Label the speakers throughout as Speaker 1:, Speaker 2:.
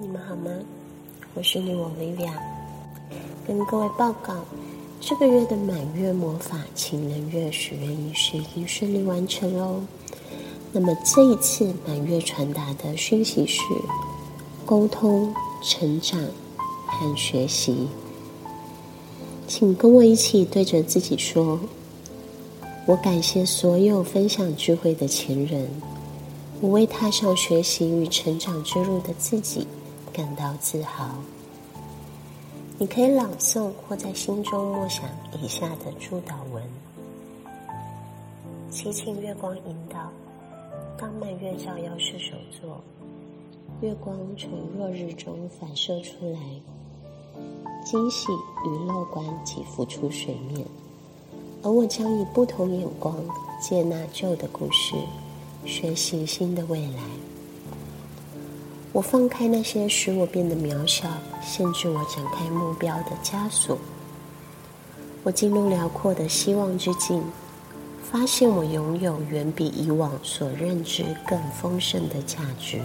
Speaker 1: 你们好吗？我是女王 Livia，跟各位报告，这个月的满月魔法情人月许愿仪式已经顺利完成喽。那么这一次满月传达的讯息是沟通、成长和学习，请跟我一起对着自己说：我感谢所有分享智慧的前人。我为踏上学习与成长之路的自己感到自豪。你可以朗诵或在心中默想以下的祝祷文：祈请月光引导，当满月照耀射手座，月光从落日中反射出来，惊喜与乐观即浮出水面，而我将以不同眼光接纳旧的故事。学习新的未来，我放开那些使我变得渺小、限制我展开目标的枷锁。我进入辽阔的希望之境，发现我拥有远比以往所认知更丰盛的价值。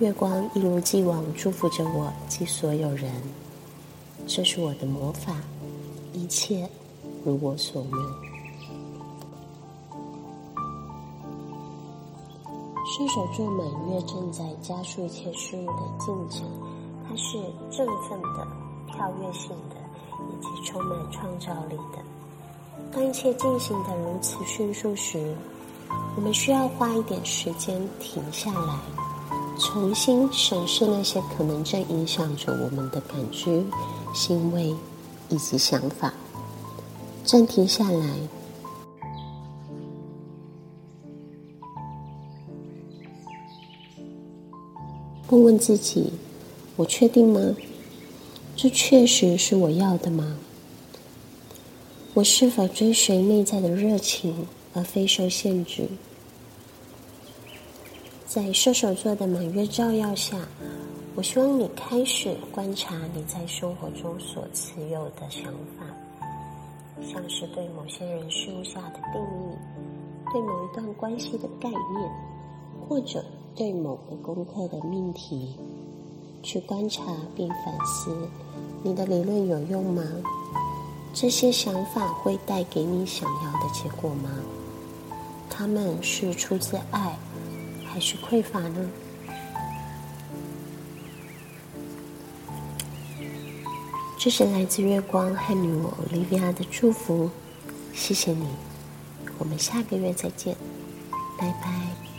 Speaker 1: 月光一如既往祝福着我及所有人，这是我的魔法，一切如我所愿。射手座满月正在加速一切事物的进程，它是振奋的、跳跃性的，以及充满创造力的。当一切进行的如此迅速时，我们需要花一点时间停下来，重新审视那些可能正影响着我们的感知、行为以及想法。暂停下来。问问自己：我确定吗？这确实是我要的吗？我是否追随内在的热情，而非受限制？在射手座的满月照耀下，我希望你开始观察你在生活中所持有的想法，像是对某些人事物下的定义，对某一段关系的概念，或者。对某个功课的命题去观察并反思，你的理论有用吗？这些想法会带给你想要的结果吗？他们是出自爱还是匮乏呢？这是来自月光和女王 Olivia 的祝福，谢谢你，我们下个月再见，拜拜。